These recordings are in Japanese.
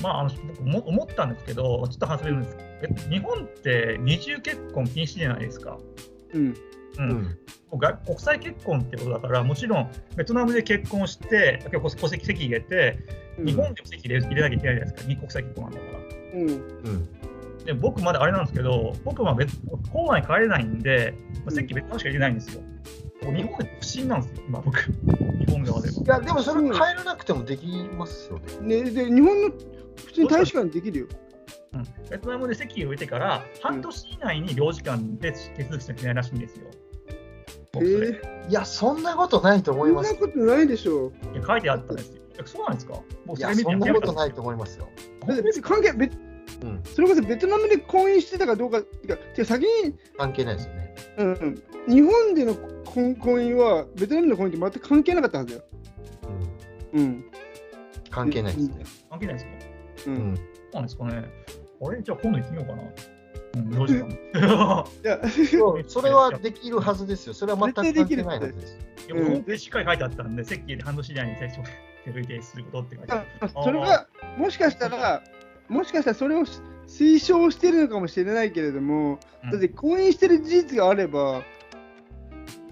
まあ、あの僕も思ったんですけど、ちょっと話せるんですけど、日本って二重結婚禁止じゃないですか。うん。うんう国際結婚ってことだから、もちろんベトナムで結婚して、結構戸籍籍入れて、日本でも籍入れ入れなきゃいけないじゃないですか、国際結婚なんだから。うん。うんで僕まだあれなんですけど、僕は別郊外帰れないんで、まあ、席別のしか入れないんですよ。日本で不思議なんですよ、今僕、日本側では。いや、でもそれ変えらなくてもできますよね。ね、で、日本の普通に大使館できるよ。うん、ベトナムで籍を入れてから、半年以内に領事館で手続きしなきゃいけないらしいんですよ。え。いや、そんなことないと思いますそんな。ことないでしょ。いや書いてあったんですよ。えそうなんですか？もういや、れ見てそんなことい。ないと思いますよ。別に関係、別うん、それこそベトナムで婚姻してたかどうか、てか、てか先に、関係ないですよね。うんうん、日本での婚婚姻は、ベトナムでの婚姻って全く関係なかったはずだよ。うん、うん。関係ないですね。関係ないですか？う。うんん、そうなんですかね。あれじゃあ今度行ってみようかな。うん、領事館。いや、それはできるはずですよ。それは全く関係ないはずです。いや、もうホームページしっかり書いてあったんで、席で半年以内に接触手続きすることって書いてあある。あそれが、もしかしたら、もしかしたらそれを推奨してるのかもしれないけれども、うんだって婚姻してる事実があれば、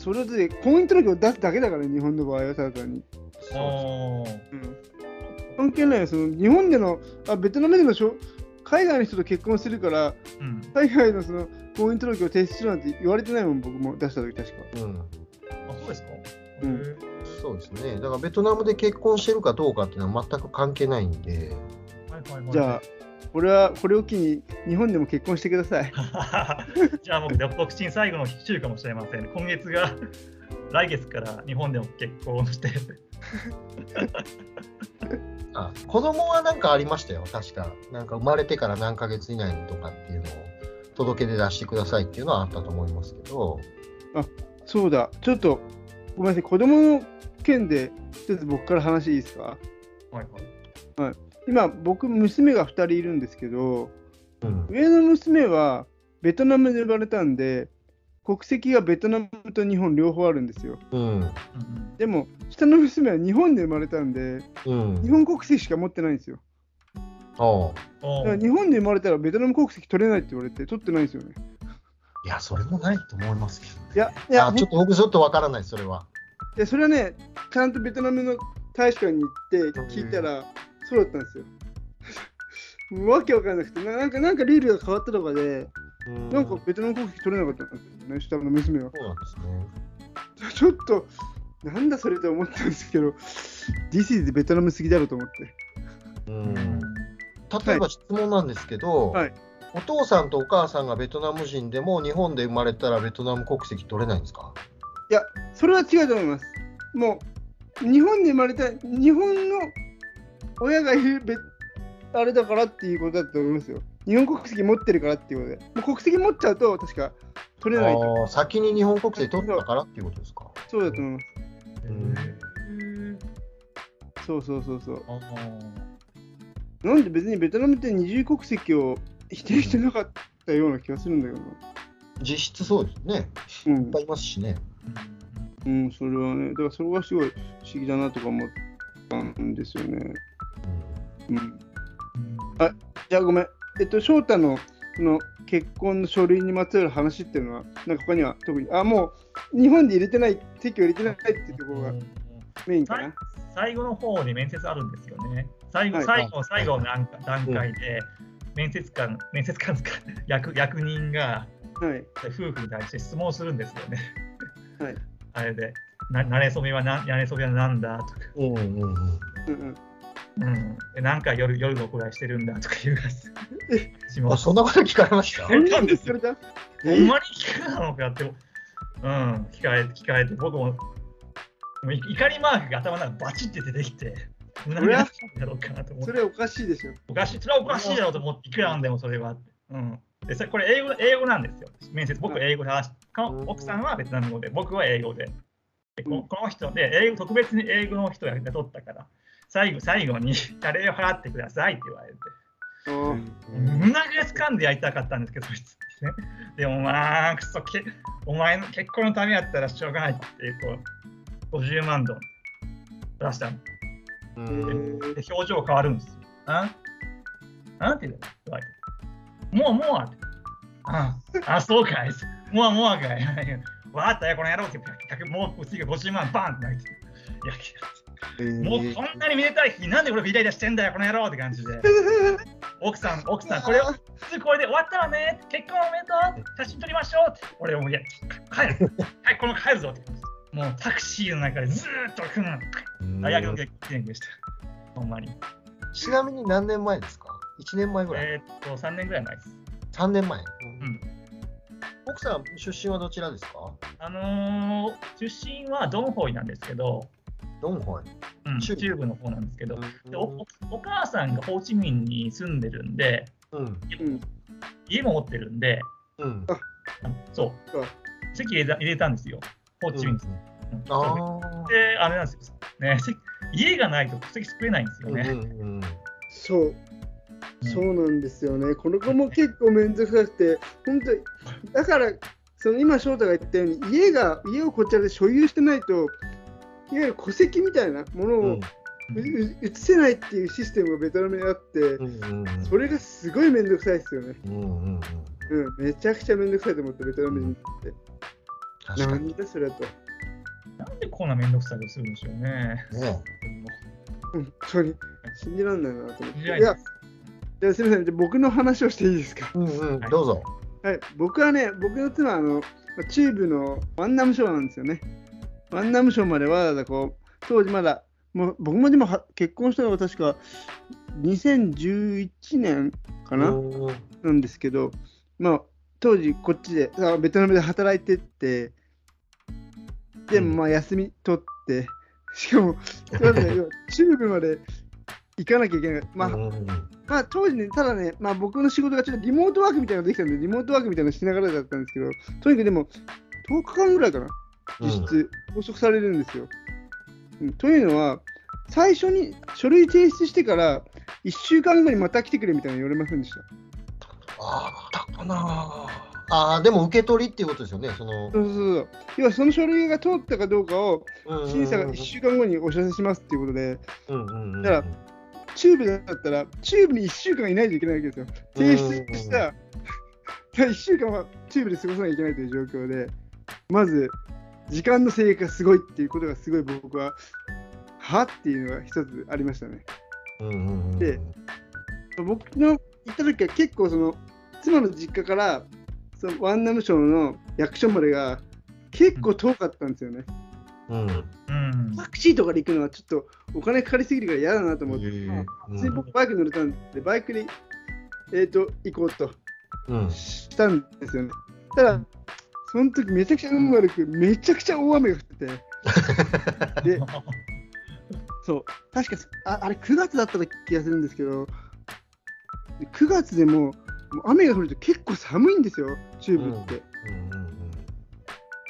それで婚姻届を出すだけだから、日本の場合はただ単に。あーうん関係ないよ、その日本での、あベトナムでのしょ海外の人と結婚するから、うん。海外のその婚姻届を提出するなんて言われてないもん、僕も出した時確か。うん、あ、そうですか？うんそうですね。だからベトナムで結婚してるかどうかっていうのは全く関係ないんで、はいはいはい。じゃあ、これは、これを機に日本でも結婚してください。じゃあ僕、独身最後の週かもしれません。今月が、来月から日本でも結婚して、あ子供はなんかありましたよ、確か。なんか生まれてから何ヶ月以内にとかっていうのを届け出出してくださいっていうのはあったと思いますけど、そうだ、ちょっと、ごめんなさい、子供の件で、一つ僕から話いいですか？はいはい。今、僕、娘が2人いるんですけど、うん、上の娘はベトナムで生まれたんで、国籍がベトナムと日本両方あるんですよ。うん、でも、下の娘は日本で生まれたんで、うん。日本国籍しか持ってないんですよ。ああおだから日本で生まれたらベトナム国籍取れないって言われて、取ってないんですよね。いや、それもないと思いますけど、ね。いや、いや、あちょっと僕ちょっとわからない、それは。でそれはね、ちゃんとベトナムの大使館に行って聞いたら、そうだったんですよ。わけわかんなくてな、なんかなんかルールが変わったとかで、うんなんかベトナム国籍取れなかったんですよね、下の娘は。そうなんですね。ちょっと、なんだそれと思ったんですけど、This is ベトナムすぎだろうと思って。うん例えば質問なんですけど、はいお父さんとお母さんがベトナム人でも日本で生まれたらベトナム国籍取れないんですか？いや、それは違うと思います。もう、日本で生まれた、日本の親がいるベあれだからっていうことだと思いますよ。日本国籍持ってるからっていうことで。もう国籍持っちゃうと、確か取れないと。先に日本国籍取ったからっていうことですか？そうだと思います。うんそうそうそうそう。なんで別にベトナムって二重国籍を否定してなかったような気がするんだけどな。実質そうですね。うんいっぱいいますしね。うん、それはね、だからそれがすごい不思議だなとか思ったんですよね。うん。うんじゃあごめん。えっと、翔太のその結婚の書類にまつわる話っていうのは、なんか他には特に、あ、もう日本で入れてない、籍を入れてないっていうところがメインかな？最後の方に面接あるんですよね。最後、はい最後、最後の段段階で、面接官、面接官ですか、役役人がはい。夫婦に対して質問するんですよね。はい。あれで、な慣れ初めはな、慣れ初めはなんだとか、うんうんうん。うんうん。うん、で何回夜夜のくらいしてるんだとか言うがしまあ、す。そんなこと聞かれました？えなんですよそれだほんまに聞かれたのかって、うん、聞かれて、聞かれて、僕も、もうい怒りマークが頭の中バチって出てきて、だろうかなと思ってそれはおかしいでしょ。おかしい、それはおかしいだろうと思って、いくらなんでもそれは。うん。で、それこれ英語、英語なんですよ。面接、僕は英語で話し、か奥さんはベトナム語で、僕は英語で。でここの人で、英語、特別に英語の人が雇ったから、最後、最後に、カレーを払ってくださいって言われて、胸ぐらつかんでやりたかったんですけど、そいつね。でもまあ、くそけ、お前の結婚のためやったらしょうがないっていう、こう、50万ドン出したの。うんで、表情変わるんですよ。あなん？て言うの言われて。もうもうって。ああ、そうかい。もうもうかい。わかったよ、この野郎って。もう次が50万バンって投げて。いや、えーもうこんなにめでたい日になんでこれイライラしてんだよ、この野郎って感じで。奥さん、奥さん、これを普通これで終わったわね。結婚おめでとう。写真撮りましょうって。俺もういや、帰る。はい、この帰るぞって。もうタクシーの中でずーっと、うん、大学の結婚でした。ほんまに。ちなみに何年前ですか ?1 年前ぐらい、えーっと、3年ぐらい前です。?3 年前、ん奥さん、出身はどちらですか？あのー、出身はドンホイなんですけど、ドンホイ。うん、中部の方なんですけど、でおうおお母さんがホーチミンに住んでるんで、ん。うん家も持ってるんで、うん。あそうそう、籍入れた入れたんですよ、ホーチミンに。うんああ。で、あれなんですよ、ね、籍 家がないと戸籍作れないんですよね。うんうんそう。そうなんですよね。この子も結構面倒くさくて、本当に、だから、その今、翔太が言ったように、家が、家をこちらで所有してないと、いわゆる戸籍みたいなものうんをうう移せないっていうシステムがベトナムにあって、うんうんそれがすごい面倒くさいですよね。うんうんうんうん、めちゃくちゃ面倒くさいと思って、ベトナム人って。確かになんだそれと。なんでこんなめんどくさいことするんでしょうね。ね本当に信じられないなと思って。いや、じゃあすみません、じゃあ僕の話をしていいですか？うんうんどうぞはい、僕はね、僕の妻はあの、まあ中部のワンナム省なんですよね。ワンナム省までわざわざこう、当時まだ、もう僕もでもは結婚したのが確か2011年かな、うんなんですけど、まあ、当時こっちで、あベトナムで働いてって、でうん。もまあ休み取って、しかも、中部まで行かなきゃいけない。まあ、まあ当時ね、ただね、まあ僕の仕事がちょっとリモートワークみたいなのができたんで、リモートワークみたいなのしながらだったんですけど、とにかくでも、10日間ぐらいかな、実質、拘束されるんですよ。うん。というのは、最初に書類提出してから、1週間後にまた来てくれみたいなの言われませんでした。ああだかな。ああでも受け取りっていうことですよねその。そうそうそう。要はその書類が通ったかどうかを、審査が1週間後にお知らせしますっていうことで、うんうんうんだから中部だったら、中部に1週間いないといけないわけですよ。提出した、1週間は中部で過ごさなきゃいけないという状況で、まず、時間の制約がすごいっていうことがすごい僕は、はっていうのが一つありましたね。うんうんうんで僕の行った時は結構その、妻の実家から、そのワンナム省の役所までが結構遠かったんですよね。うんうん。タクシーとかで行くのはちょっとお金かかりすぎるから嫌だなと思って、へえまあ普通に僕バイク乗れたんで、バイクで、えー、と行こうとうんしたんですよね。ただ、その時めちゃくちゃ運悪く、めちゃくちゃ大雨が降ってて、で、そう、確かああれ9月だった気がするんですけど、で9月でももう雨が降ると結構寒いんですよ、中部って。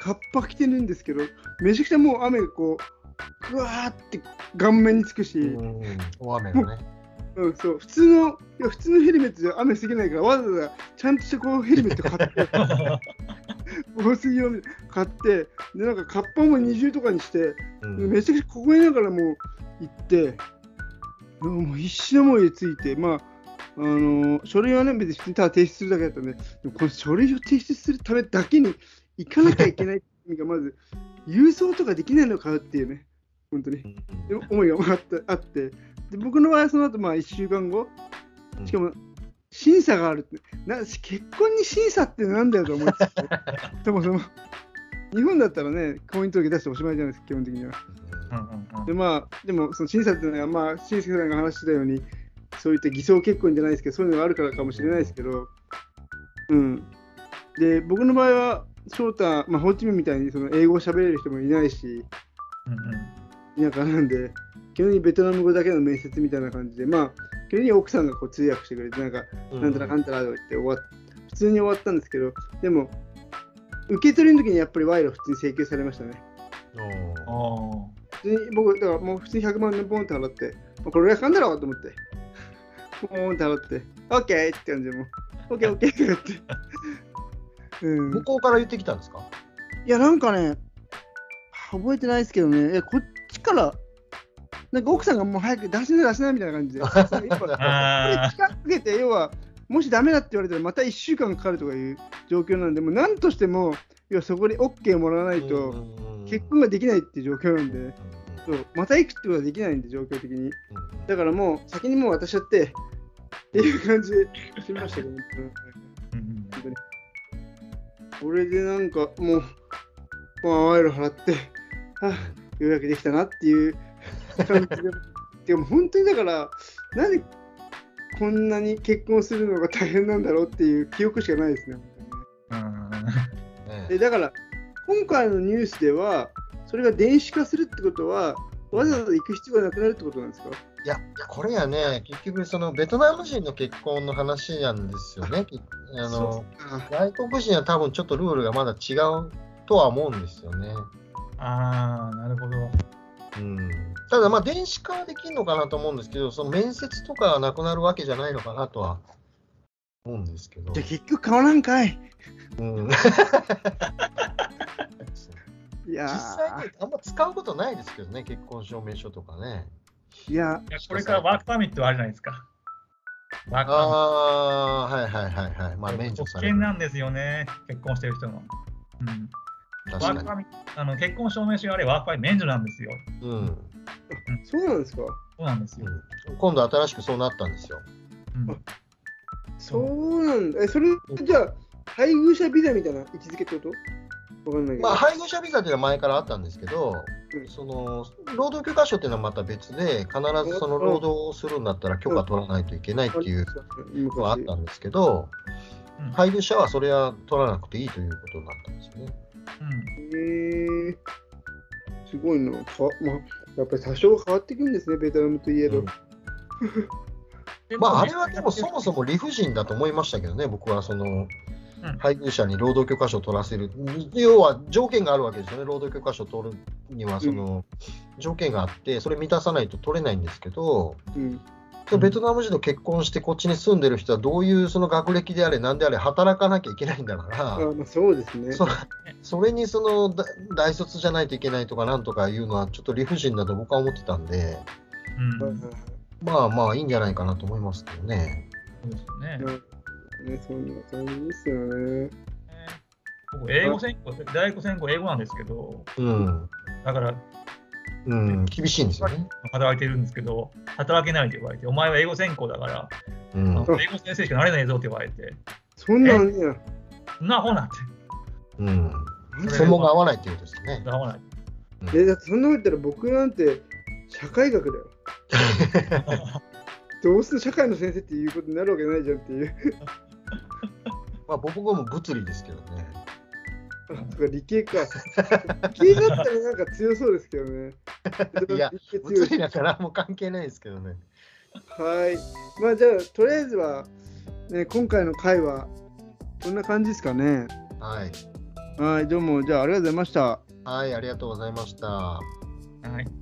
カッパ着てるんですけど、めちゃくちゃもう雨がこう、ぐわーって顔面につくし、うんうんうん。大雨がね。うん、そう。普通のいや普通のヘルメットじゃ雨すぎないからわざわざちゃんとしたこうヘルメット買って 防水用に買ってでなんかカッパも二重とかにして、うん。めちゃくちゃ凍えながらもう行ってもう必死な思いでついてまああのー書類はね別に普通にただ提出するだけだったんででもこの書類を提出するためだけに行かなきゃいけないっていうのがまず郵送とかできないのかっていうね本当に。で思いがあってあって。で僕の場合はその後まあ1週間後うん。しかも審査があるって。な結婚に審査ってなんだよと思って。そもそも日本だったらね婚姻届出しておしまいじゃないですか基本的には。でまあでもその審査っていうのはまあ新助さんが話してたようにそういった偽装結婚じゃないですけどそういうのがあるからかもしれないですけど。うん。で僕の場合は翔太、まあ、ホーチミンみたいにその英語を喋れる人もいないし田舎なんで、基本的にベトナム語だけの面接みたいな感じで、まあ、基本的に奥さんがこう通訳してくれて、なんか、なんたらかんたらとか言って終わっ、普通に終わったんですけど、でも、受け取りの時にやっぱり賄賂普通に請求されましたね。普通に僕、だからもう普通に100万円ポンって払って、まあこれぐらいかんだろうと思って、ポンって払って、オッケーって感じでもう、オッケーオッケーって言って。うん。向こうから言ってきたんですか？いや、なんかね、覚えてないですけどね、えこっちから、なんか奥さんがもう早く出しな出しなみたいな感じで、これあ時間かけて、要は、もしダメだって言われたら、また1週間かかるとかいう状況なんで、もう何としても、要はそこで OK もらわないと、結婚ができないっていう状況なんで、そうまた行くってことはできないんで、状況的に。だからもう、先にもう渡しちゃって、っていう感じでしましたけど、うんうん。これでなんかもう、まあ、賄賂払って、はあ、ようやくできたなっていう感じで。でも本当にだから、なんでこんなに結婚するのが大変なんだろうっていう記憶しかないですね。うんでだから、今回のニュースでは、それが電子化するってことは、わざわざ行く必要がなくなるってことなんですか？いや、これやね、結局、そのベトナム人の結婚の話なんですよね。きあのあ外国人は多分ちょっとルールがまだ違うとは思うんですよね。ああ、なるほど。うん、ただ、まあ、電子化はできるのかなと思うんですけど、その面接とかはなくなるわけじゃないのかなとは思うんですけど。じゃあ結局変わらんかい。うん、いや実際にあんま使うことないですけどね、結婚証明書とかね。ーいや、いやこれからワークパーミットはあるじゃないですか。ワークパーミット。ああー、はいはいはいはい。まあ、免除危される。険なんですよね、結婚してる人の。うん、ワ確かークあの結婚証明書があれワークパーミ免除なんですよ。に。うんそうなんですか？そうなんですよ。うん今度新しくそうなったんですよ。うんそうなんだ。え、それじゃあ、配偶者ビザみたいな位置づけってこと？わかんないけど。まあ、配偶者ビザっていうのは前からあったんですけど、うんその労働許可証っていうのはまた別で、必ずその労働をするんだったら許可取らないといけないっていうのがあったんですけど、うん配偶者はそれは取らなくていいということになったんですよね。うんへえすごいな。かまあ、やっぱり多少変わってくんですね、ベトナムといえど。うん まあ、あれはでもそもそも理不尽だと思いましたけどね、僕はそのうん配偶者に労働許可証を取らせる、要は条件があるわけですよね、労働許可証を取るにはその条件があって、それ満たさないと取れないんですけど、うん。ベトナム人と結婚してこっちに住んでる人はどういうその学歴であれ、なんであれ、働かなきゃいけないんだから。あまあ、そうですね。そそれにそのだ大卒じゃないといけないとかなんとかいうのはちょっと理不尽だと僕は思ってたんで、うんまあまあいいんじゃないかなと思いますけどね。そうですね。ね、そんな感じですよね。僕、英語専攻、大学専攻英語なんですけど、うん。だからうん、厳しいんですよね。働いてるんですけど、働けないと言われて、お前は英語専攻だから、うん。英語先生しかなれないぞって言われて、そんなんや。そんなアホなんて、うん。専門が合わないっていうことですね。アホなんて。え、だってそんなこと言ったら僕なんて社会学だよ。どうせ社会の先生っていうことになるわけないじゃんっていう。まあ僕も物理ですけどね。あとか理系か。理系だったらなんか強そうですけどね。いや物理だからもう関係ないですけどね。はい。まあじゃあ、とりあえずは、ね、今回の回はこんな感じですかね。はい。はい、どうも、じゃあありがとうございました。はい、ありがとうございました。はい